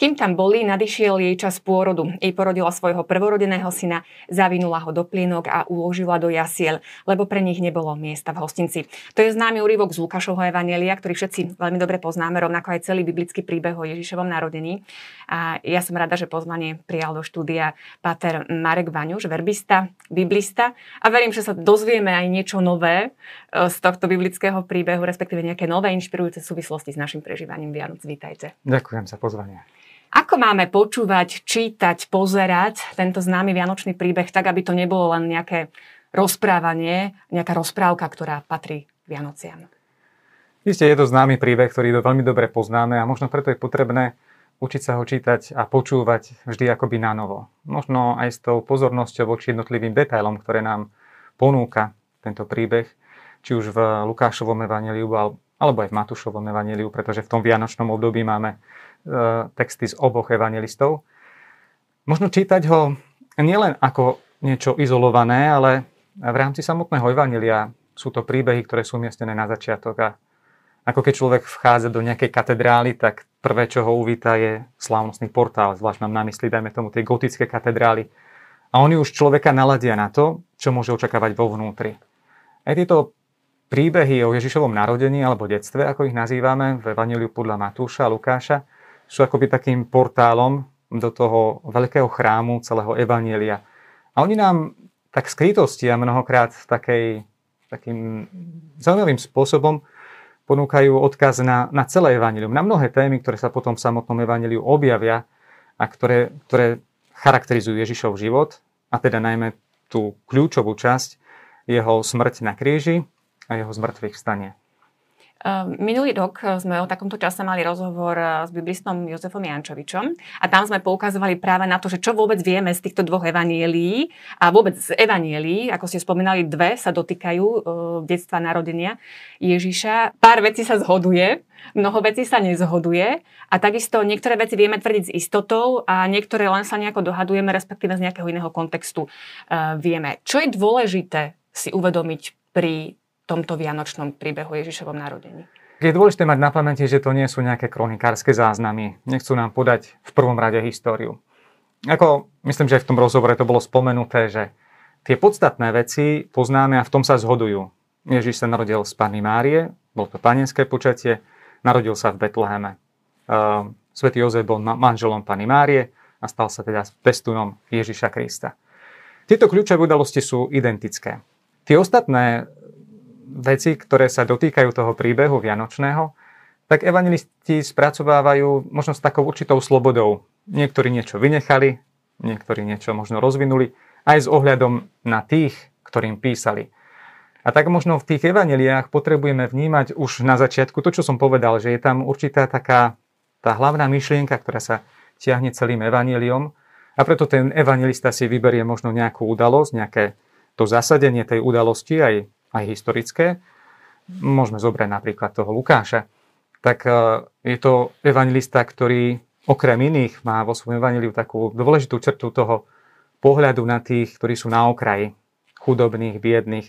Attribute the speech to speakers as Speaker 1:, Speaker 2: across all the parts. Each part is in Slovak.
Speaker 1: Kým tam boli, nadišiel jej čas pôrodu. Jej porodila svojho prvorodeného syna, zavinula ho do plienok a uložila do jasiel, lebo pre nich nebolo miesta v hostinci. To je známy úryvok z Lukášovho Evanielia, ktorý všetci veľmi dobre poznáme, rovnako aj celý biblický príbeh o Ježišovom narodení. A ja som rada, že pozvanie prijal do štúdia Pater Marek Vaňuš, verbista, biblista a verím, že sa dozvieme aj niečo nové e, z tohto biblického príbehu, respektíve nejaké nové inšpirujúce súvislosti s našim prežívaním Vianoc. Vítajte.
Speaker 2: Ďakujem za pozvanie.
Speaker 1: Ako máme počúvať, čítať, pozerať tento známy vianočný príbeh tak, aby to nebolo len nejaké rozprávanie, nejaká rozprávka, ktorá patrí Vianociam?
Speaker 2: Isté je to známy príbeh, ktorý do veľmi dobre poznáme a možno preto je potrebné učiť sa ho čítať a počúvať vždy akoby na novo. Možno aj s tou pozornosťou voči jednotlivým detailom, ktoré nám ponúka tento príbeh, či už v Lukášovom evaníliu alebo aj v Matúšovom evaníliu, pretože v tom vianočnom období máme texty z oboch evangelistov. Možno čítať ho nielen ako niečo izolované, ale v rámci samotného evanelia sú to príbehy, ktoré sú umiestnené na začiatok a ako keď človek vchádza do nejakej katedrály, tak prvé, čo ho uvíta, je slávnostný portál, zvlášť mám na mysli, dajme tomu, tie gotické katedrály. A oni už človeka naladia na to, čo môže očakávať vo vnútri. Aj tieto príbehy o Ježišovom narodení alebo detstve, ako ich nazývame v Evangeliu podľa Matúša a Lukáša, sú akoby takým portálom do toho veľkého chrámu celého Evanielia. A oni nám tak skrytosti a mnohokrát takej, takým zaujímavým spôsobom ponúkajú odkaz na, na celé Evangelium, na mnohé témy, ktoré sa potom v samotnom Evangeliu objavia a ktoré, ktoré charakterizujú Ježišov život, a teda najmä tú kľúčovú časť, jeho smrť na kríži a jeho zmrtvých vstanie.
Speaker 1: Ehm, minulý rok eh, sme o takomto čase mali rozhovor eh, s biblistom Jozefom Jančovičom a tam sme poukazovali práve na to, že čo vôbec vieme z týchto dvoch evanielí a vôbec z evanielí, ako ste spomínali, dve sa dotýkajú uh, detstva narodenia Ježiša. Pár vecí sa zhoduje, mnoho vecí sa nezhoduje a takisto niektoré veci vieme tvrdiť s istotou a niektoré len sa nejako dohadujeme, respektíve z nejakého iného kontextu uh, vieme. Čo je dôležité si uvedomiť pri tomto vianočnom príbehu Ježišovom narodení.
Speaker 2: Je dôležité mať na pamäti, že to nie sú nejaké kronikárske záznamy. Nechcú nám podať v prvom rade históriu. Ako myslím, že aj v tom rozhovore to bolo spomenuté, že tie podstatné veci poznáme a v tom sa zhodujú. Ježiš sa narodil z Panny Márie, bol to panenské počatie, narodil sa v Betleheme. Ehm, Svetý Jozef bol manželom Panny Márie a stal sa teda pestunom Ježiša Krista. Tieto kľúčové udalosti sú identické. Tie ostatné veci, ktoré sa dotýkajú toho príbehu vianočného, tak evangelisti spracovávajú možno s takou určitou slobodou. Niektorí niečo vynechali, niektorí niečo možno rozvinuli, aj s ohľadom na tých, ktorým písali. A tak možno v tých evaneliách potrebujeme vnímať už na začiatku to, čo som povedal, že je tam určitá taká tá hlavná myšlienka, ktorá sa tiahne celým evaneliom a preto ten evangelista si vyberie možno nejakú udalosť, nejaké to zasadenie tej udalosti, aj aj historické, môžeme zobrať napríklad toho Lukáša, tak e, je to evangelista, ktorý okrem iných má vo svojom evaneliu takú dôležitú črtu toho pohľadu na tých, ktorí sú na okraji, chudobných, biedných.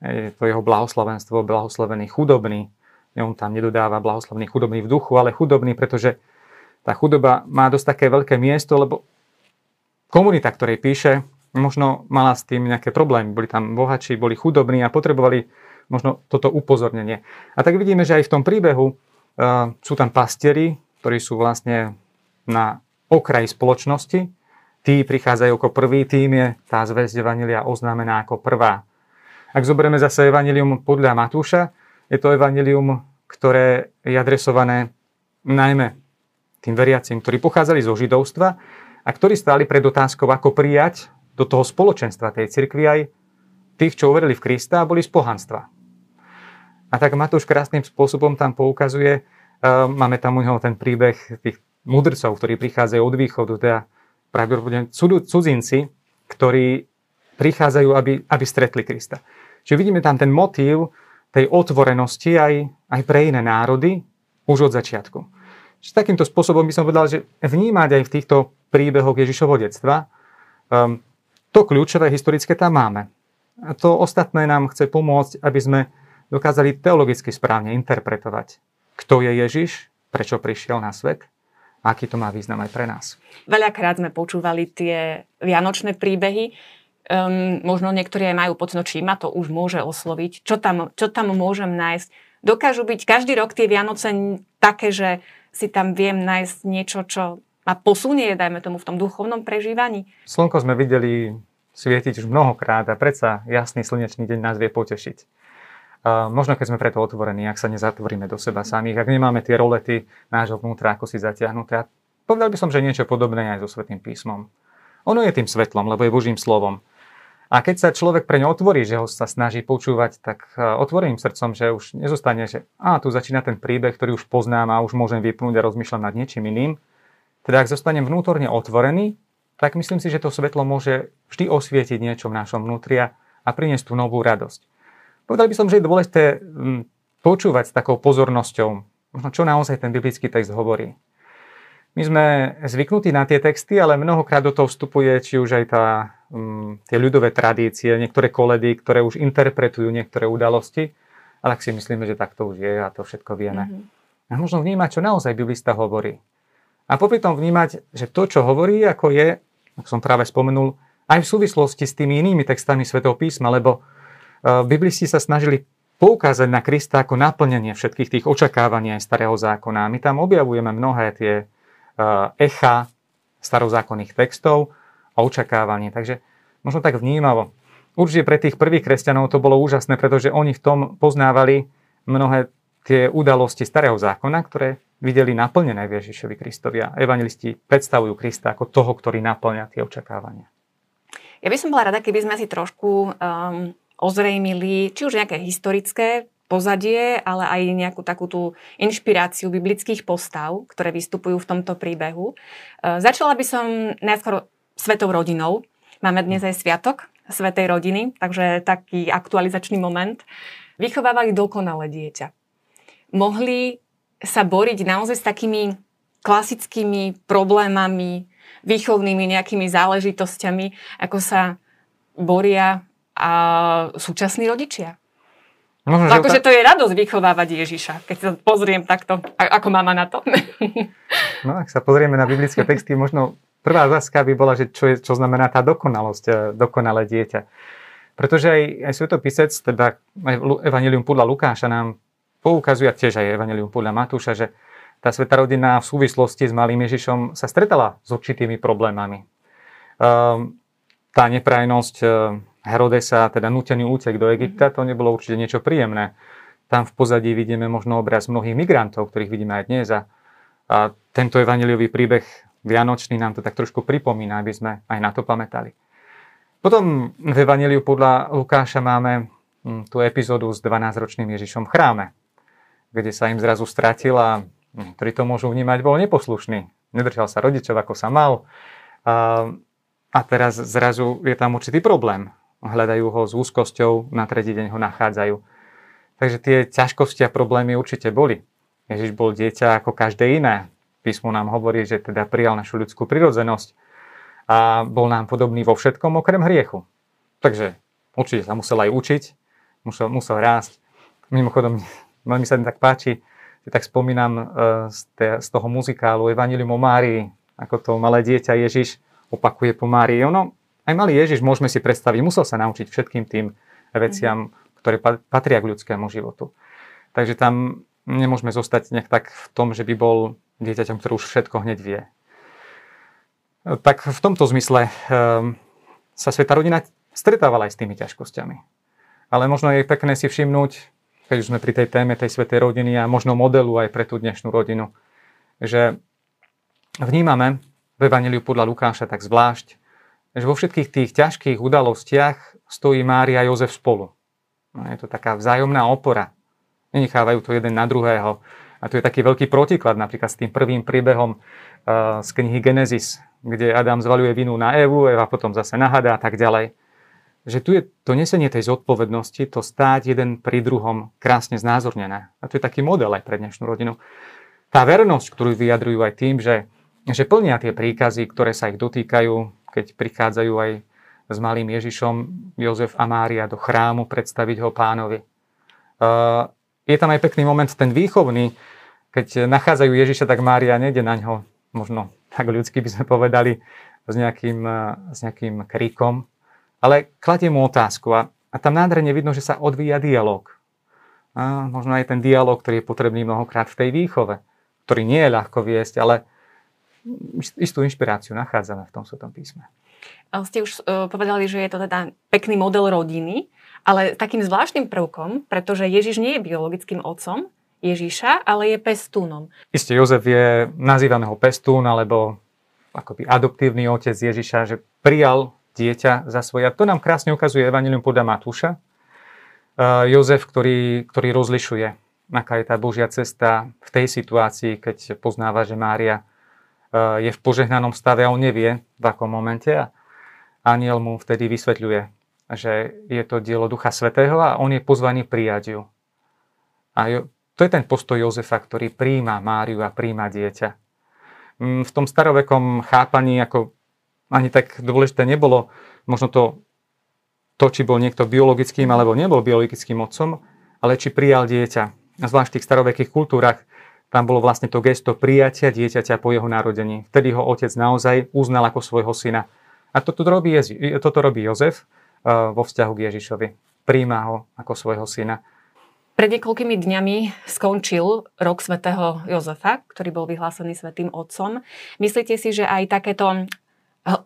Speaker 2: Je to jeho blahoslavenstvo, blahoslavený chudobný. On tam nedodáva blahoslavený chudobný v duchu, ale chudobný, pretože tá chudoba má dosť také veľké miesto, lebo komunita, ktorej píše, možno mala s tým nejaké problémy. Boli tam bohači, boli chudobní a potrebovali možno toto upozornenie. A tak vidíme, že aj v tom príbehu uh, sú tam pastieri, ktorí sú vlastne na okraji spoločnosti. Tí prichádzajú ako prvý, tým je tá zväzť Evangelia oznámená ako prvá. Ak zoberieme zase Evangelium podľa Matúša, je to Evangelium, ktoré je adresované najmä tým veriacim, ktorí pochádzali zo židovstva a ktorí stáli pred otázkou, ako prijať do toho spoločenstva tej cirkvi aj tých, čo uverili v Krista a boli z pohanstva. A tak Matúš krásnym spôsobom tam poukazuje, uh, máme tam u neho ten príbeh tých mudrcov, ktorí prichádzajú od východu, teda pravdepodobne cudzinci, ktorí prichádzajú, aby, aby stretli Krista. Čiže vidíme tam ten motív tej otvorenosti aj, aj pre iné národy už od začiatku. Čiže takýmto spôsobom by som povedal, že vnímať aj v týchto príbehoch Ježišovho detstva um, to kľúčové historické tam máme. To ostatné nám chce pomôcť, aby sme dokázali teologicky správne interpretovať, kto je Ježiš, prečo prišiel na svet aký to má význam aj pre nás.
Speaker 1: Veľakrát sme počúvali tie vianočné príbehy. Um, možno niektorí aj majú pocit, no či ma to už môže osloviť. Čo tam, čo tam môžem nájsť? Dokážu byť každý rok tie Vianoce také, že si tam viem nájsť niečo, čo ma posunie, dajme tomu, v tom duchovnom prežívaní?
Speaker 2: Slnko sme videli svietiť už mnohokrát a predsa jasný slnečný deň nás vie potešiť. Uh, možno keď sme preto otvorení, ak sa nezatvoríme do seba samých, ak nemáme tie rolety nášho vnútra ako si zatiahnuté. A povedal by som, že niečo podobné aj so Svetým písmom. Ono je tým svetlom, lebo je Božím slovom. A keď sa človek pre ňo otvorí, že ho sa snaží počúvať, tak otvorím srdcom, že už nezostane, že a tu začína ten príbeh, ktorý už poznám a už môžem vypnúť a rozmýšľať nad niečím iným. Teda ak zostanem vnútorne otvorený, tak myslím si, že to svetlo môže vždy osvietiť niečo v našom vnútri a priniesť tú novú radosť. Povedal by som, že je dôležité mm, počúvať s takou pozornosťou, možno čo naozaj ten biblický text hovorí. My sme zvyknutí na tie texty, ale mnohokrát do toho vstupuje či už aj tá, um, tie ľudové tradície, niektoré koledy, ktoré už interpretujú niektoré udalosti, ale ak si myslíme, že tak to už je a to všetko vieme. Mm-hmm. A možno vnímať, čo naozaj biblista hovorí. A popri tom vnímať, že to, čo hovorí, ako je, ako som práve spomenul, aj v súvislosti s tými inými textami Svetého písma, lebo Eh, biblisti sa snažili poukázať na Krista ako naplnenie všetkých tých očakávaní aj starého zákona. My tam objavujeme mnohé tie eh, echa starozákonných textov a očakávaní. Takže možno tak vnímavo. Určite pre tých prvých kresťanov to bolo úžasné, pretože oni v tom poznávali mnohé tie udalosti starého zákona, ktoré videli naplnené v Ježišovi Kristovi. A evangelisti predstavujú Krista ako toho, ktorý naplňa tie očakávania.
Speaker 1: Ja by som bola rada, keby sme si trošku um, ozrejmili či už nejaké historické pozadie, ale aj nejakú takú tú inšpiráciu biblických postav, ktoré vystupujú v tomto príbehu. E, začala by som najskôr svetou rodinou. Máme dnes aj sviatok svetej rodiny, takže taký aktualizačný moment. Vychovávali dokonalé dieťa. Mohli sa boriť naozaj s takými klasickými problémami, výchovnými nejakými záležitosťami, ako sa boria a súčasní rodičia. Možno, že akože to je radosť vychovávať Ježiša, keď sa pozriem takto, ako mama na to.
Speaker 2: no, ak sa pozrieme na biblické texty, možno prvá otázka by bola, že čo, je, čo znamená tá dokonalosť, e, dokonalé dieťa. Pretože aj, aj svetopisec, teda Evangelium podľa Lukáša nám poukazuje, tiež aj Evangelium podľa Matúša, že tá sveta rodina v súvislosti s malým Ježišom sa stretala s určitými problémami. Um, tá neprajnosť Herodesa, teda nutený útek do Egypta, to nebolo určite niečo príjemné. Tam v pozadí vidíme možno obraz mnohých migrantov, ktorých vidíme aj dnes. A, tento evaneliový príbeh Vianočný nám to tak trošku pripomína, aby sme aj na to pamätali. Potom v Evangeliu podľa Lukáša máme hm, tú epizódu s 12-ročným Ježišom v chráme, kde sa im zrazu stratil a hm, to môžu vnímať, bol neposlušný. Nedržal sa rodičov, ako sa mal. A, a teraz zrazu je tam určitý problém hľadajú ho s úzkosťou, na tretí deň ho nachádzajú. Takže tie ťažkosti a problémy určite boli. Ježiš bol dieťa ako každé iné. Písmo nám hovorí, že teda prijal našu ľudskú prirodzenosť a bol nám podobný vo všetkom okrem hriechu. Takže určite sa musel aj učiť, musel, musel rásť. Mimochodom, veľmi sa mi tak páči, že tak spomínam e, z, toho muzikálu Evangelium o Márii, ako to malé dieťa Ježiš opakuje po Márii. Ono aj malý Ježiš môžeme si predstaviť, musel sa naučiť všetkým tým veciam, mm-hmm. ktoré patria k ľudskému životu. Takže tam nemôžeme zostať nejak tak v tom, že by bol dieťaťom, ktoré už všetko hneď vie. Tak v tomto zmysle um, sa sveta rodina stretávala aj s tými ťažkosťami. Ale možno je pekné si všimnúť, keď už sme pri tej téme tej svetej rodiny a možno modelu aj pre tú dnešnú rodinu, že vnímame v Evangeliu podľa Lukáša tak zvlášť že vo všetkých tých ťažkých udalostiach stojí Mária a Jozef spolu. No, je to taká vzájomná opora. Nenechávajú to jeden na druhého. A tu je taký veľký protiklad napríklad s tým prvým príbehom uh, z knihy Genesis, kde Adam zvaluje vinu na Evu, Eva potom zase nahada a tak ďalej. Že tu je to nesenie tej zodpovednosti, to stáť jeden pri druhom krásne znázornené. A to je taký model aj pre dnešnú rodinu. Tá vernosť, ktorú vyjadrujú aj tým, že, že plnia tie príkazy, ktoré sa ich dotýkajú, keď prichádzajú aj s malým Ježišom Jozef a Mária do chrámu predstaviť ho pánovi. Je tam aj pekný moment, ten výchovný, keď nachádzajú Ježiša, tak Mária nejde na ňo možno tak ľudsky by sme povedali, s nejakým, s nejakým kríkom, ale kladie mu otázku a, a tam nádherne vidno, že sa odvíja dialog. A možno aj ten dialog, ktorý je potrebný mnohokrát v tej výchove, ktorý nie je ľahko viesť, ale istú inšpiráciu nachádzame v tom Svetom písme.
Speaker 1: Ste už uh, povedali, že je to teda pekný model rodiny, ale takým zvláštnym prvkom, pretože Ježiš nie je biologickým otcom Ježiša, ale je pestúnom.
Speaker 2: Isté, Jozef je, nazývame ho pestún, alebo akoby adoptívny otec Ježiša, že prijal dieťa za svoje. A to nám krásne ukazuje Evangelium podľa Matúša. Uh, Jozef, ktorý, ktorý rozlišuje, aká je tá Božia cesta v tej situácii, keď poznáva, že Mária uh, je v požehnanom stave a on nevie, v akom momente. A aniel mu vtedy vysvetľuje, že je to dielo Ducha Svetého a on je pozvaný prijať ju. A to je ten postoj Jozefa, ktorý príjma Máriu a príjma dieťa. Mm, v tom starovekom chápaní ako ani tak dôležité nebolo možno to, to, či bol niekto biologickým alebo nebol biologickým otcom, ale či prijal dieťa. A zvlášť v tých starovekých kultúrach tam bolo vlastne to gesto prijatia dieťaťa po jeho narodení. Vtedy ho otec naozaj uznal ako svojho syna. A toto robí, toto robí Jozef vo vzťahu k Ježišovi. Príjma ho ako svojho syna.
Speaker 1: Pred niekoľkými dňami skončil rok svätého Jozefa, ktorý bol vyhlásený svätým otcom. Myslíte si, že aj takéto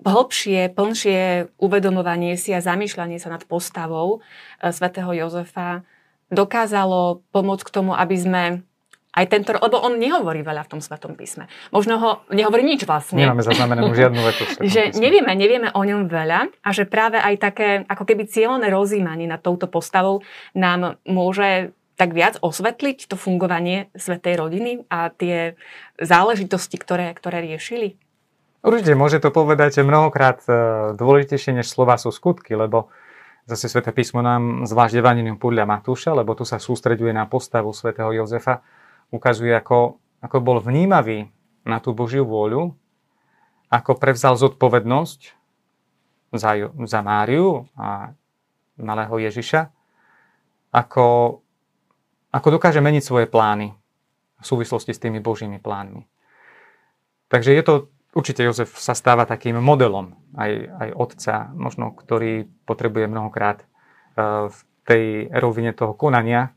Speaker 1: hlbšie, plnšie uvedomovanie si a zamýšľanie sa nad postavou e, svätého Jozefa dokázalo pomôcť k tomu, aby sme aj tento, lebo on nehovorí veľa v tom Svetom písme. Možno ho nehovorí nič vlastne.
Speaker 2: Nemáme zaznamenanú žiadnu vetu
Speaker 1: Že písme. nevieme, nevieme o ňom veľa a že práve aj také ako keby cieľné rozímanie nad touto postavou nám môže tak viac osvetliť to fungovanie svetej rodiny a tie záležitosti, ktoré, ktoré riešili?
Speaker 2: Určite môže to povedať mnohokrát e, dôležitejšie než slova sú skutky, lebo zase Sveté písmo nám zvlášť Evangelium podľa Matúša, lebo tu sa sústreďuje na postavu svätého Jozefa, ukazuje, ako, ako bol vnímavý na tú Božiu vôľu, ako prevzal zodpovednosť za, za Máriu a malého Ježiša, ako, ako dokáže meniť svoje plány v súvislosti s tými Božími plánmi. Takže je to, určite Jozef sa stáva takým modelom aj, aj otca, možno ktorý potrebuje mnohokrát uh, v tej rovine toho konania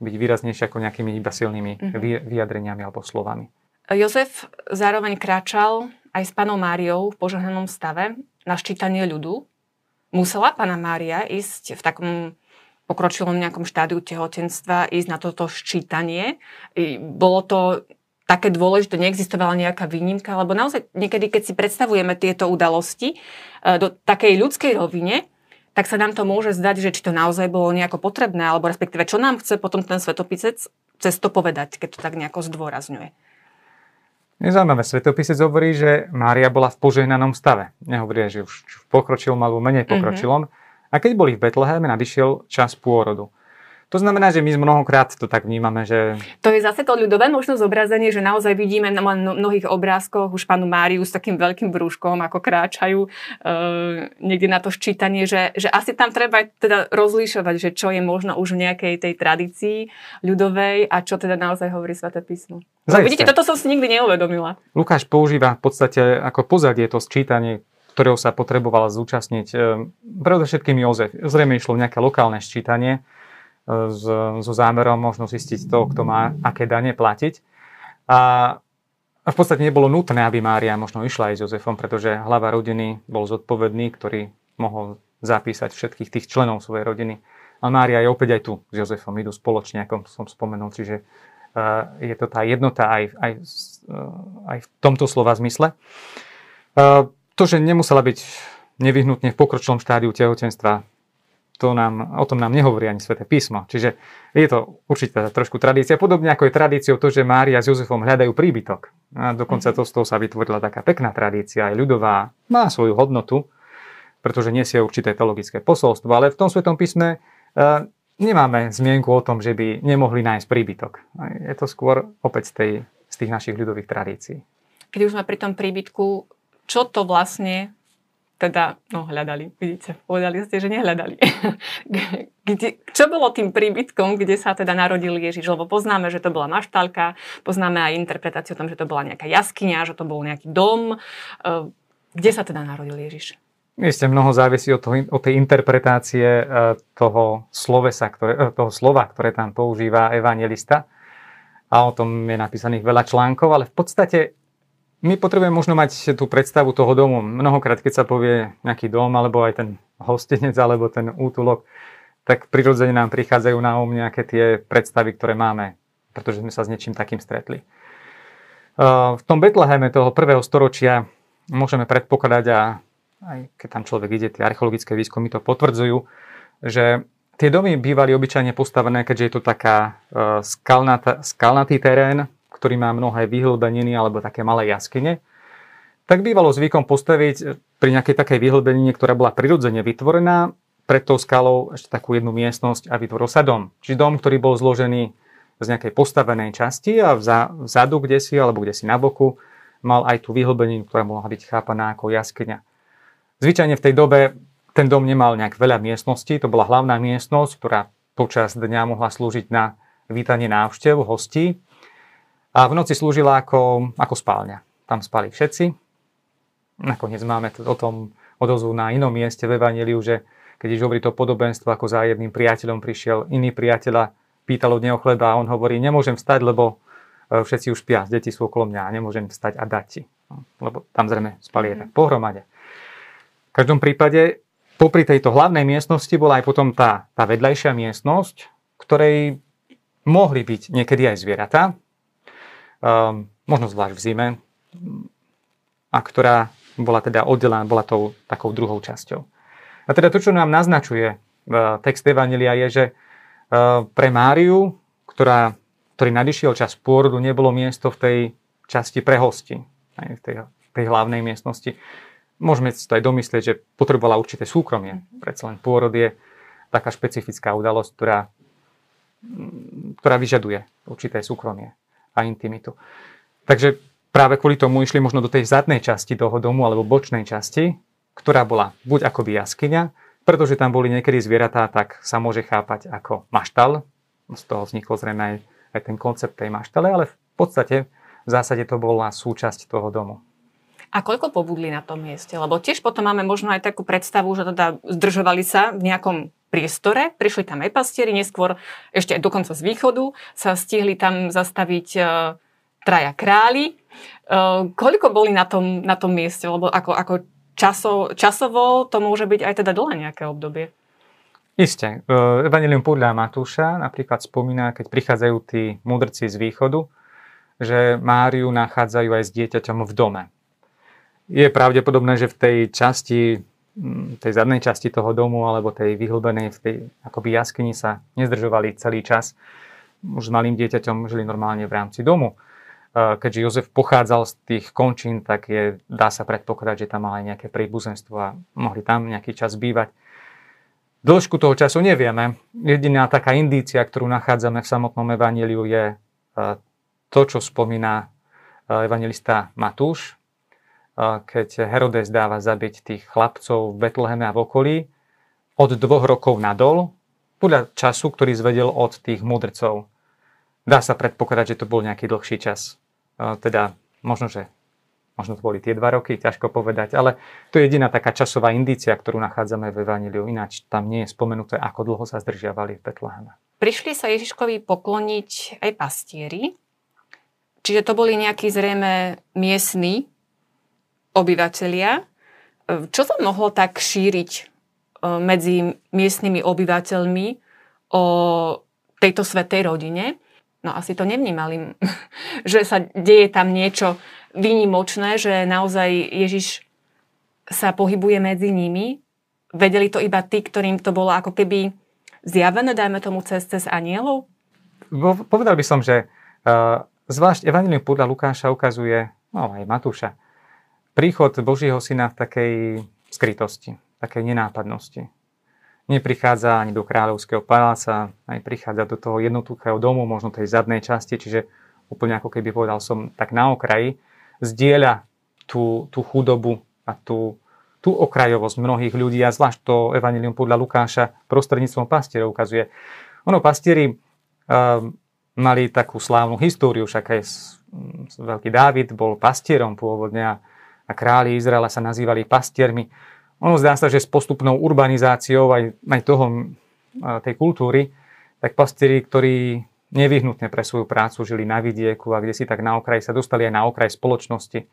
Speaker 2: byť výraznejšie ako nejakými iba silnými mm-hmm. vyjadreniami alebo slovami.
Speaker 1: Jozef zároveň kráčal aj s panou Máriou v požehnanom stave na ščítanie ľudu. Musela pána Mária ísť v takom pokročilom nejakom štádiu tehotenstva, ísť na toto ščítanie. Bolo to také dôležité, neexistovala nejaká výnimka, lebo naozaj niekedy, keď si predstavujeme tieto udalosti e, do takej ľudskej rovine, tak sa nám to môže zdať, že či to naozaj bolo nejako potrebné, alebo respektíve čo nám chce potom ten svetopisec cez to povedať, keď to tak nejako zdôrazňuje.
Speaker 2: Nezaujímavé, svetopisec hovorí, že Mária bola v požehnanom stave. Nehovorí, že už v pokročilom alebo menej mhm. pokročilom. Mm-hmm. A keď boli v Betleheme, nadišiel čas pôrodu. To znamená, že my mnohokrát to tak vnímame, že...
Speaker 1: To je zase to ľudové možno zobrazenie, že naozaj vidíme na mnohých obrázkoch už panu Máriu s takým veľkým brúškom, ako kráčajú e, niekde na to ščítanie, že, že asi tam treba teda rozlíšovať, že čo je možno už v nejakej tej tradícii ľudovej a čo teda naozaj hovorí Svete písmo. Vidíte, toto som si nikdy neuvedomila.
Speaker 2: Lukáš používa v podstate ako pozadie to sčítanie ktorého sa potrebovala zúčastniť. E, predovšetkým Jozef. Zrejme išlo nejaké lokálne sčítanie, s, so zámerom možno zistiť to, kto má aké dane platiť. A, v podstate nebolo nutné, aby Mária možno išla aj s Jozefom, pretože hlava rodiny bol zodpovedný, ktorý mohol zapísať všetkých tých členov svojej rodiny. A Mária je opäť aj tu s Jozefom, idú spoločne, ako som spomenul, čiže uh, je to tá jednota aj, aj, uh, aj v tomto slova zmysle. Uh, to, že nemusela byť nevyhnutne v pokročilom štádiu tehotenstva, to nám, o tom nám nehovorí ani sväté písmo. Čiže je to určite trošku tradícia. Podobne ako je tradíciou to, že Mária s Jozefom hľadajú príbytok. A dokonca to z toho sa vytvorila taká pekná tradícia, aj ľudová, má svoju hodnotu, pretože nesie určité teologické posolstvo, ale v tom svetom písme uh, nemáme zmienku o tom, že by nemohli nájsť príbytok. Je to skôr opäť z, tej, z tých našich ľudových tradícií.
Speaker 1: Keď už sme pri tom príbytku, čo to vlastne teda, no hľadali, vidíte, povedali ste, že nehľadali. kde, čo bolo tým príbytkom, kde sa teda narodil Ježiš? Lebo poznáme, že to bola maštalka, poznáme aj interpretáciu o tom, že to bola nejaká jaskyňa, že to bol nejaký dom. E, kde sa teda narodil Ježiš?
Speaker 2: Isté, mnoho závisí od, toho, od tej interpretácie e, toho, slovesa, ktoré, e, toho slova, ktoré tam používa evangelista. A o tom je napísaných veľa článkov, ale v podstate my potrebujeme možno mať tú predstavu toho domu. Mnohokrát, keď sa povie nejaký dom, alebo aj ten hostenec, alebo ten útulok, tak prirodzene nám prichádzajú na um nejaké tie predstavy, ktoré máme, pretože sme sa s niečím takým stretli. V tom Betleheme toho prvého storočia môžeme predpokladať, a aj keď tam človek ide, tie archeologické výskumy to potvrdzujú, že tie domy bývali obyčajne postavené, keďže je to taká skalnatý terén, ktorý má mnohé vyhlbeniny alebo také malé jaskyne, tak bývalo zvykom postaviť pri nejakej takej vyhlbenine, ktorá bola prirodzene vytvorená, pred tou skalou ešte takú jednu miestnosť a vytvoril sa dom. Čiže dom, ktorý bol zložený z nejakej postavenej časti a vzadu, kde si, alebo kde si na boku, mal aj tú vyhlbeninu, ktorá mohla byť chápaná ako jaskyňa. Zvyčajne v tej dobe ten dom nemal nejak veľa miestností, to bola hlavná miestnosť, ktorá počas dňa mohla slúžiť na vítanie návštev, hostí a v noci slúžila ako, ako spálňa. Tam spali všetci. Nakoniec máme o tom odozvu na inom mieste v Evangeliu, že keď už hovorí to podobenstvo, ako za jedným priateľom prišiel iný priateľa, pýtal od neho chleba a on hovorí, nemôžem vstať, lebo e, všetci už spia, deti sú okolo mňa a nemôžem vstať a dať ti. No, lebo tam zrejme spali mm. pohromade. V každom prípade, popri tejto hlavnej miestnosti bola aj potom tá, tá vedľajšia miestnosť, ktorej mohli byť niekedy aj zvieratá, um, možno zvlášť v zime, a ktorá bola teda oddelená, bola tou takou druhou časťou. A teda to, čo nám naznačuje uh, text Evangelia je, že uh, pre Máriu, ktorá, ktorý nadišiel čas pôrodu, nebolo miesto v tej časti pre hosti, aj v tej, tej hlavnej miestnosti. Môžeme si to aj domyslieť, že potrebovala určité súkromie. Predsa len pôrod je taká špecifická udalosť, ktorá, ktorá vyžaduje určité súkromie a intimitu. Takže práve kvôli tomu išli možno do tej zadnej časti toho domu alebo bočnej časti, ktorá bola buď akoby jaskyňa, pretože tam boli niekedy zvieratá, tak sa môže chápať ako maštal. Z toho vznikol zrejme aj, aj ten koncept tej maštale, ale v podstate v zásade to bola súčasť toho domu.
Speaker 1: A koľko pobudli na tom mieste? Lebo tiež potom máme možno aj takú predstavu, že teda zdržovali sa v nejakom priestore, prišli tam aj pastieri, neskôr ešte aj dokonca z východu sa stihli tam zastaviť uh, traja králi. Uh, koľko boli na tom, na tom mieste? Lebo ako, ako časo, časovo to môže byť aj teda dlhé nejaké obdobie.
Speaker 2: Isté. E, Evangelium podľa Matúša napríklad spomína, keď prichádzajú tí mudrci z východu, že Máriu nachádzajú aj s dieťaťom v dome. Je pravdepodobné, že v tej časti tej zadnej časti toho domu alebo tej vyhlbenej v tej akoby jaskyni sa nezdržovali celý čas. Už s malým dieťaťom žili normálne v rámci domu. Keďže Jozef pochádzal z tých končín, tak je, dá sa predpokladať, že tam mal aj nejaké príbuzenstvo a mohli tam nejaký čas bývať. Dĺžku toho času nevieme. Jediná taká indícia, ktorú nachádzame v samotnom evaníliu je to, čo spomína evangelista Matúš, keď Herodes dáva zabiť tých chlapcov v Betleheme a v okolí, od dvoch rokov nadol, podľa času, ktorý zvedel od tých mudrcov. Dá sa predpokladať, že to bol nejaký dlhší čas. Teda možno, že možno to boli tie dva roky, ťažko povedať, ale to je jediná taká časová indícia, ktorú nachádzame v Evaníliu. Ináč tam nie je spomenuté, ako dlho sa zdržiavali v Betleheme.
Speaker 1: Prišli sa Ježiškovi pokloniť aj pastieri, čiže to boli nejakí zrejme miestni obyvateľia. Čo sa mohlo tak šíriť e, medzi miestnymi obyvateľmi o tejto svetej rodine? No asi to nevnímali, že sa deje tam niečo výnimočné, že naozaj Ježiš sa pohybuje medzi nimi. Vedeli to iba tí, ktorým to bolo ako keby zjavené, dajme tomu cez, cez anielov?
Speaker 2: Povedal by som, že uh, zvlášť Evangelium podľa Lukáša ukazuje, no aj Matúša, príchod Božieho syna v takej skrytosti, takej nenápadnosti. Neprichádza ani do kráľovského paláca, aj prichádza do toho jednotuchého domu, možno tej zadnej časti, čiže úplne ako keby povedal som tak na okraji, zdieľa tú, tú chudobu a tú, tú okrajovosť mnohých ľudí a zvlášť to Evangelium podľa Lukáša prostredníctvom pastierov ukazuje. Ono, pastieri uh, mali takú slávnu históriu, však aj veľký Dávid bol pastierom pôvodne a, a králi Izraela sa nazývali pastiermi. Ono zdá sa, že s postupnou urbanizáciou aj, aj toho, tej kultúry, tak pastieri, ktorí nevyhnutne pre svoju prácu žili na vidieku a kde si tak na okraj sa dostali aj na okraj spoločnosti.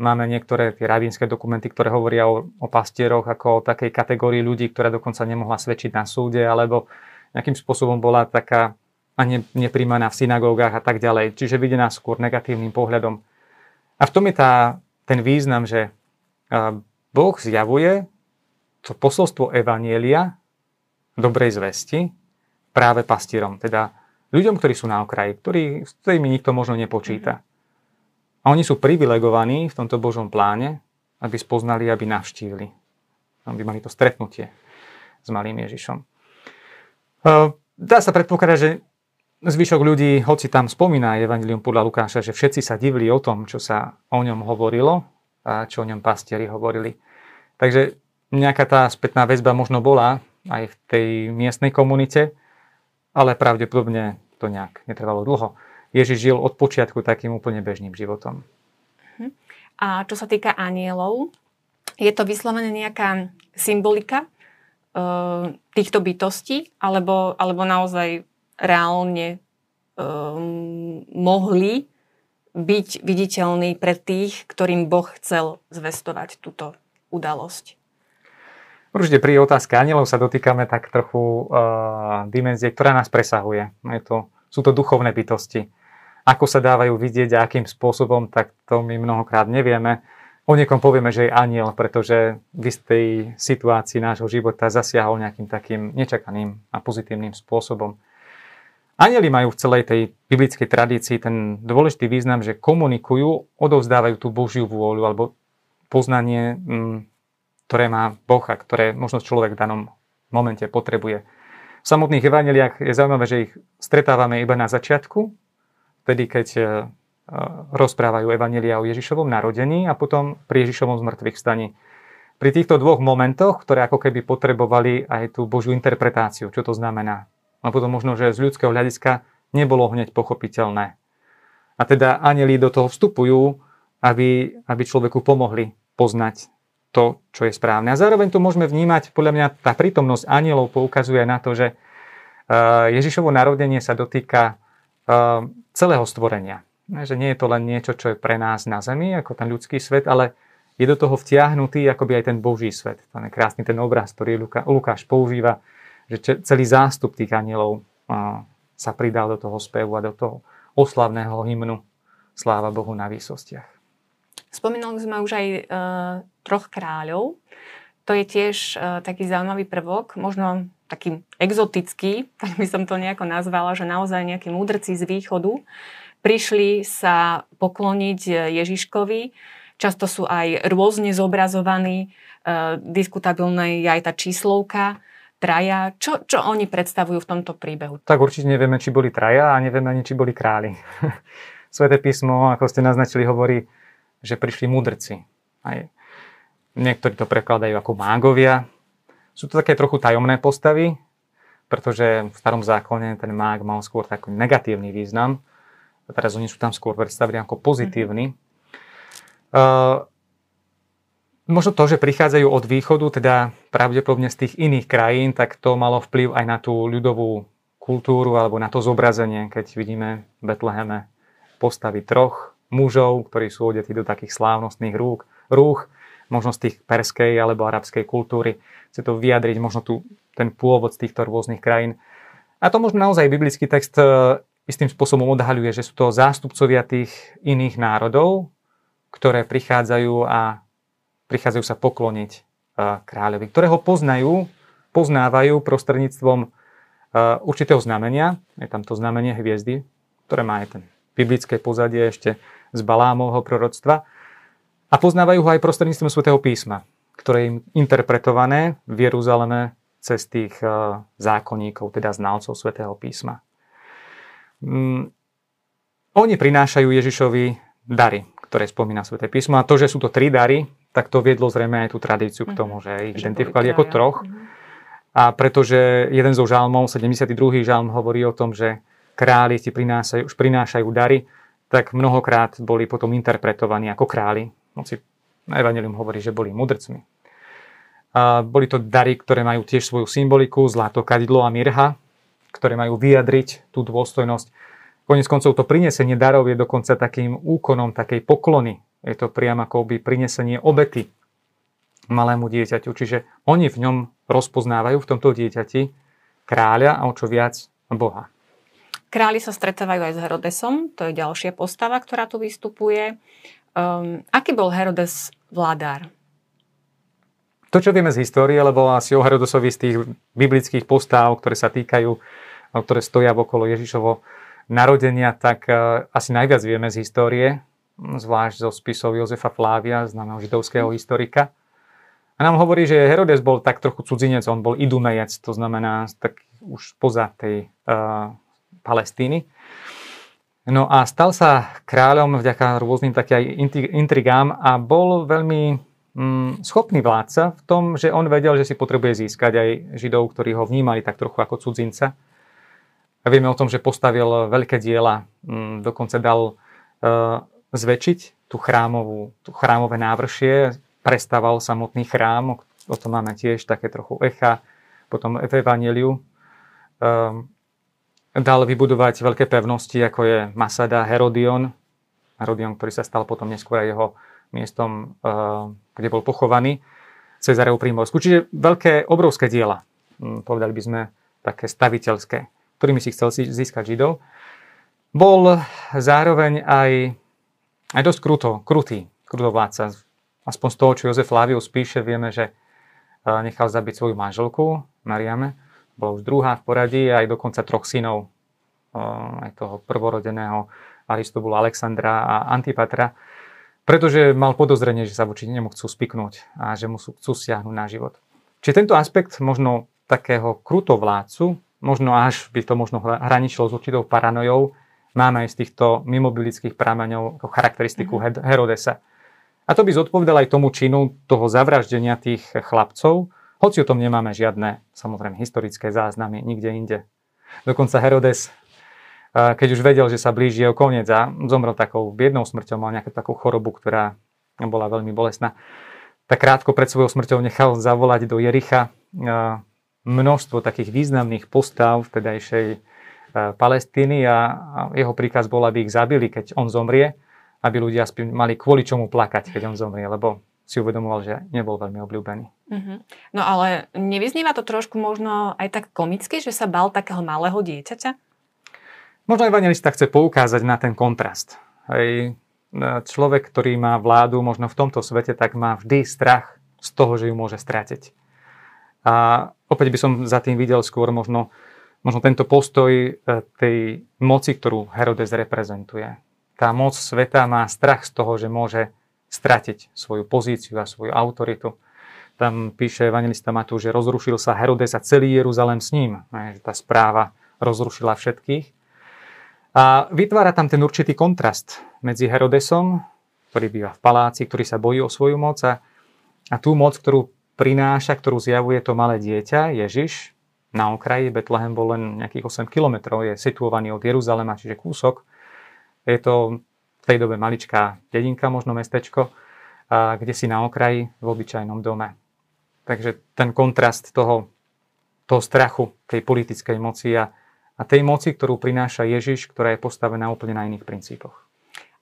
Speaker 2: Máme niektoré tie rabínske dokumenty, ktoré hovoria o, o pastieroch ako o takej kategórii ľudí, ktorá dokonca nemohla svedčiť na súde, alebo nejakým spôsobom bola taká a ne, nepríjmaná v synagógach a tak ďalej. Čiže videná skôr negatívnym pohľadom. A v tom je tá, ten význam, že Boh zjavuje to posolstvo Evanielia, dobrej zvesti, práve pastierom, teda ľuďom, ktorí sú na okraji, ktorí, s ktorými nikto možno nepočíta. A oni sú privilegovaní v tomto Božom pláne, aby spoznali, aby navštívili. Aby mali to stretnutie s malým Ježišom. Dá sa predpokladať, že zvyšok ľudí, hoci tam spomína Evangelium podľa Lukáša, že všetci sa divili o tom, čo sa o ňom hovorilo a čo o ňom pastieri hovorili. Takže nejaká tá spätná väzba možno bola aj v tej miestnej komunite, ale pravdepodobne to nejak netrvalo dlho. Ježiš žil od počiatku takým úplne bežným životom.
Speaker 1: Mhm. A čo sa týka anielov, je to vyslovene nejaká symbolika e, týchto bytostí, alebo, alebo naozaj reálne e, mohli byť viditeľní pre tých, ktorým Boh chcel zvestovať túto udalosť?
Speaker 2: Určite pri otázke anielov sa dotýkame tak trochu uh, dimenzie, ktorá nás presahuje. Je to, sú to duchovné bytosti. Ako sa dávajú vidieť a akým spôsobom, tak to my mnohokrát nevieme. O niekom povieme, že je aniel, pretože v istej situácii nášho života zasiahol nejakým takým nečakaným a pozitívnym spôsobom. Anieli majú v celej tej biblickej tradícii ten dôležitý význam, že komunikujú, odovzdávajú tú Božiu vôľu alebo poznanie, mm, ktoré má Boh a ktoré možno človek v danom momente potrebuje. V samotných evaneliách je zaujímavé, že ich stretávame iba na začiatku, vtedy, keď e, e, rozprávajú Evanelia o Ježišovom narodení a potom pri Ježišovom zmrtvých staní. Pri týchto dvoch momentoch, ktoré ako keby potrebovali aj tú Božiu interpretáciu, čo to znamená. A potom možno, že z ľudského hľadiska nebolo hneď pochopiteľné. A teda anieli do toho vstupujú, aby, aby človeku pomohli poznať to, čo je správne. A zároveň tu môžeme vnímať, podľa mňa tá prítomnosť anielov poukazuje na to, že e, Ježišovo narodenie sa dotýka celého stvorenia. Že nie je to len niečo, čo je pre nás na Zemi, ako ten ľudský svet, ale je do toho vtiahnutý akoby aj ten Boží svet. Je krásny ten obraz, ktorý Lukáš používa, že celý zástup tých anielov sa pridal do toho spevu a do toho oslavného hymnu Sláva Bohu na výsostiach.
Speaker 1: Spomínali sme už aj e, troch kráľov. To je tiež e, taký zaujímavý prvok, možno taký exotický, tak by som to nejako nazvala, že naozaj nejakí múdrci z východu prišli sa pokloniť Ježiškovi. Často sú aj rôzne zobrazovaní, e, diskutabilná je aj tá číslovka, traja. Čo, čo oni predstavujú v tomto príbehu?
Speaker 2: Tak určite nevieme, či boli traja a nevieme ani, či boli králi. Sveté písmo, ako ste naznačili, hovorí, že prišli mudrci. Aj niektorí to prekladajú ako mágovia, sú to také trochu tajomné postavy, pretože v starom zákone ten mág mal skôr taký negatívny význam. A teraz oni sú tam skôr predstavení ako pozitívni. Mm-hmm. Uh, možno to, že prichádzajú od východu, teda pravdepodobne z tých iných krajín, tak to malo vplyv aj na tú ľudovú kultúru alebo na to zobrazenie, keď vidíme v Betleheme postavy troch mužov, ktorí sú odetí do takých slávnostných rúk, rúch, možno z tých perskej alebo arabskej kultúry chce to vyjadriť možno tu ten pôvod z týchto rôznych krajín. A to možno naozaj biblický text e, istým spôsobom odhaľuje, že sú to zástupcovia tých iných národov, ktoré prichádzajú a prichádzajú sa pokloniť kráľovi, ktorého poznajú, poznávajú prostredníctvom určitého znamenia. Je tam to znamenie hviezdy, ktoré má aj ten biblické pozadie ešte z Balámovho proroctva. A poznávajú ho aj prostredníctvom svätého písma ktoré je interpretované v Jeruzaleme cez tých zákonníkov, teda znalcov svätého písma. Mm, oni prinášajú Ježišovi dary, ktoré spomína sväté písmo. A to, že sú to tri dary, tak to viedlo zrejme aj tú tradíciu k tomu, že ich identifikovali ako troch.
Speaker 1: Mhm.
Speaker 2: A pretože jeden zo žalmov, 72. žalm, hovorí o tom, že králi ti prinášajú, už prinášajú dary, tak mnohokrát boli potom interpretovaní ako králi. Hoci Evangelium hovorí, že boli mudrcmi. A boli to dary, ktoré majú tiež svoju symboliku, zlato, kadidlo a mirha, ktoré majú vyjadriť tú dôstojnosť. Konec koncov to prinesenie darov je dokonca takým úkonom takej poklony. Je to priam ako by prinesenie obety malému dieťaťu. Čiže oni v ňom rozpoznávajú v tomto dieťati kráľa a o čo viac Boha.
Speaker 1: Králi sa stretávajú aj s Herodesom, to je ďalšia postava, ktorá tu vystupuje. Um, aký bol Herodes vládár?
Speaker 2: To, čo vieme z histórie, lebo asi o Herodosovi z tých biblických postáv, ktoré sa týkajú, ktoré stoja okolo Ježišovo narodenia, tak uh, asi najviac vieme z histórie, zvlášť zo spisov Jozefa Flávia, známeho židovského historika. A nám hovorí, že Herodes bol tak trochu cudzinec, on bol idumejec, to znamená tak už poza tej uh, Palestíny. No a stal sa kráľom vďaka rôznym takým aj intrigám a bol veľmi mm, schopný vládca v tom, že on vedel, že si potrebuje získať aj Židov, ktorí ho vnímali tak trochu ako cudzinca. A vieme o tom, že postavil veľké diela, mm, dokonca dal uh, zväčšiť tú chrámovú, tú chrámové návršie, prestával samotný chrám, o tom máme tiež také trochu echa, potom v Evangeliu. Um, dal vybudovať veľké pevnosti, ako je Masada, Herodion, Herodion, ktorý sa stal potom neskôr aj jeho miestom, eh, kde bol pochovaný, Cezareu Primorsku. Čiže veľké, obrovské diela, hm, povedali by sme také staviteľské, ktorými si chcel získať Židov. Bol zároveň aj, aj dosť kruto, krutý, krutovládca. Aspoň z toho, čo Jozef Flavius píše, vieme, že eh, nechal zabiť svoju manželku, Mariame, bola už druhá v poradí aj dokonca troch synov, aj toho prvorodeného Aristobula, Alexandra a Antipatra, pretože mal podozrenie, že sa voči nemu chcú spiknúť a že mu chcú siahnuť na život. Čiže tento aspekt možno takého krutovládcu, možno až by to možno hraničilo s určitou paranojou, máme aj z týchto mimobilických prámeňov ako charakteristiku mm-hmm. Herodesa. A to by zodpovedal aj tomu činu toho zavraždenia tých chlapcov, hoci o tom nemáme žiadne, samozrejme, historické záznamy nikde inde. Dokonca Herodes, keď už vedel, že sa blíži jeho koniec a zomrel takou biednou smrťou, mal nejakú takú chorobu, ktorá bola veľmi bolestná, tak krátko pred svojou smrťou nechal zavolať do Jericha množstvo takých významných postav vtedajšej Palestíny a jeho príkaz bol, aby ich zabili, keď on zomrie, aby ľudia mali kvôli čomu plakať, keď on zomrie, lebo si uvedomoval, že nebol veľmi obľúbený.
Speaker 1: Uh-huh. No ale nevyznieva to trošku možno aj tak komicky, že sa bal takého malého dieťaťa?
Speaker 2: Možno evangelista chce poukázať na ten kontrast. Aj e, človek, ktorý má vládu možno v tomto svete, tak má vždy strach z toho, že ju môže stratiť. A opäť by som za tým videl skôr možno, možno tento postoj e, tej moci, ktorú Herodes reprezentuje. Tá moc sveta má strach z toho, že môže stratiť svoju pozíciu a svoju autoritu. Tam píše evangelista Matúš, že rozrušil sa Herodes a celý Jeruzalém s ním. Tá správa rozrušila všetkých. A vytvára tam ten určitý kontrast medzi Herodesom, ktorý býva v paláci, ktorý sa bojí o svoju moc a, a tú moc, ktorú prináša, ktorú zjavuje to malé dieťa, Ježiš, na okraji. Betlehem bol len nejakých 8 kilometrov, je situovaný od Jeruzalema, čiže kúsok. Je to v tej dobe maličká dedinka, možno mestečko, kde si na okraji v obyčajnom dome. Takže ten kontrast toho, toho strachu, tej politickej moci a, a tej moci, ktorú prináša Ježiš, ktorá je postavená úplne na iných princípoch.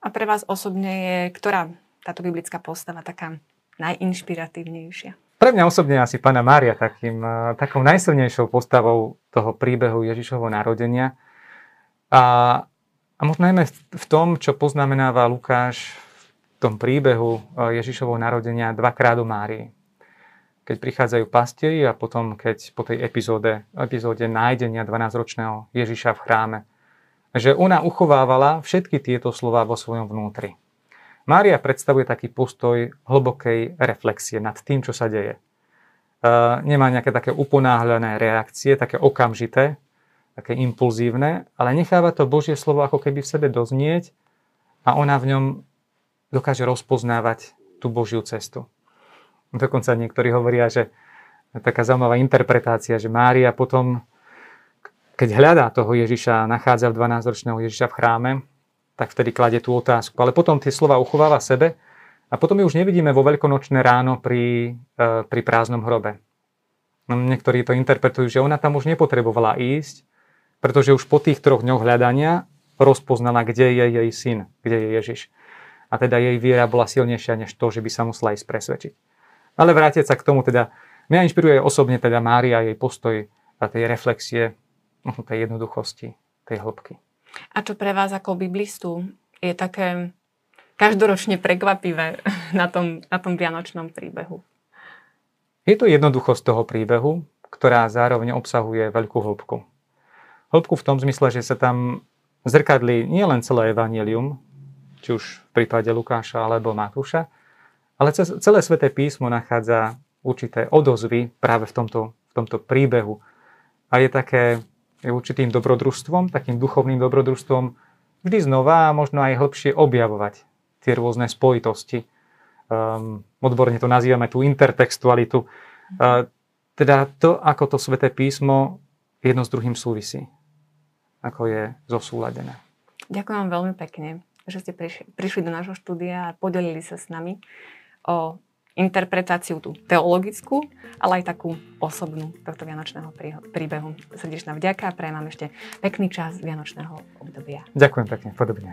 Speaker 1: A pre vás osobne je ktorá táto biblická postava taká najinšpiratívnejšia?
Speaker 2: Pre mňa osobne asi pána Mária takým, takou najsilnejšou postavou toho príbehu Ježišovho narodenia. A a možno najmä v tom, čo poznamenáva Lukáš v tom príbehu eh, Ježišovho narodenia dvakrát o Márii. Keď prichádzajú pastieri a potom, keď po tej epizóde, epizóde nájdenia 12-ročného Ježiša v chráme, že ona uchovávala všetky tieto slova vo svojom vnútri. Mária predstavuje taký postoj hlbokej reflexie nad tým, čo sa deje. Uh, nemá nejaké také uponáhľané reakcie, také okamžité, také impulzívne, ale necháva to Božie slovo ako keby v sebe doznieť a ona v ňom dokáže rozpoznávať tú Božiu cestu. Dokonca niektorí hovoria, že taká zaujímavá interpretácia, že Mária potom, keď hľadá toho Ježiša, nachádza v 12-ročného Ježiša v chráme, tak vtedy kladie tú otázku. Ale potom tie slova uchováva sebe a potom ju už nevidíme vo veľkonočné ráno pri, e, pri prázdnom hrobe. No, niektorí to interpretujú, že ona tam už nepotrebovala ísť, pretože už po tých troch dňoch hľadania rozpoznala, kde je jej syn, kde je Ježiš. A teda jej viera bola silnejšia než to, že by sa musela ísť presvedčiť. Ale vrátiť sa k tomu, teda mňa inšpiruje osobne teda Mária, jej postoj a tej reflexie, no, tej jednoduchosti, tej hĺbky.
Speaker 1: A čo pre vás ako biblistu je také každoročne prekvapivé na tom, na tom vianočnom príbehu?
Speaker 2: Je to jednoduchosť toho príbehu, ktorá zároveň obsahuje veľkú hĺbku. Hĺbku v tom zmysle, že sa tam zrkadlí nielen celé evanelium, či už v prípade Lukáša alebo Matúša, ale celé sväté písmo nachádza určité odozvy práve v tomto, v tomto príbehu. A je také určitým dobrodružstvom, takým duchovným dobrodružstvom, vždy znova a možno aj hĺbšie objavovať tie rôzne spojitosti. Um, odborne to nazývame tú intertextualitu. Uh, teda to, ako to sväté písmo jedno s druhým súvisí. Ako je zosúladené.
Speaker 1: Ďakujem vám veľmi pekne, že ste prišli, prišli do nášho štúdia a podelili sa s nami o interpretáciu tú teologickú, ale aj takú osobnú tohto vianočného príbehu. Srdečná vďaka a prajem vám ešte pekný čas vianočného obdobia.
Speaker 2: Ďakujem pekne, podobne.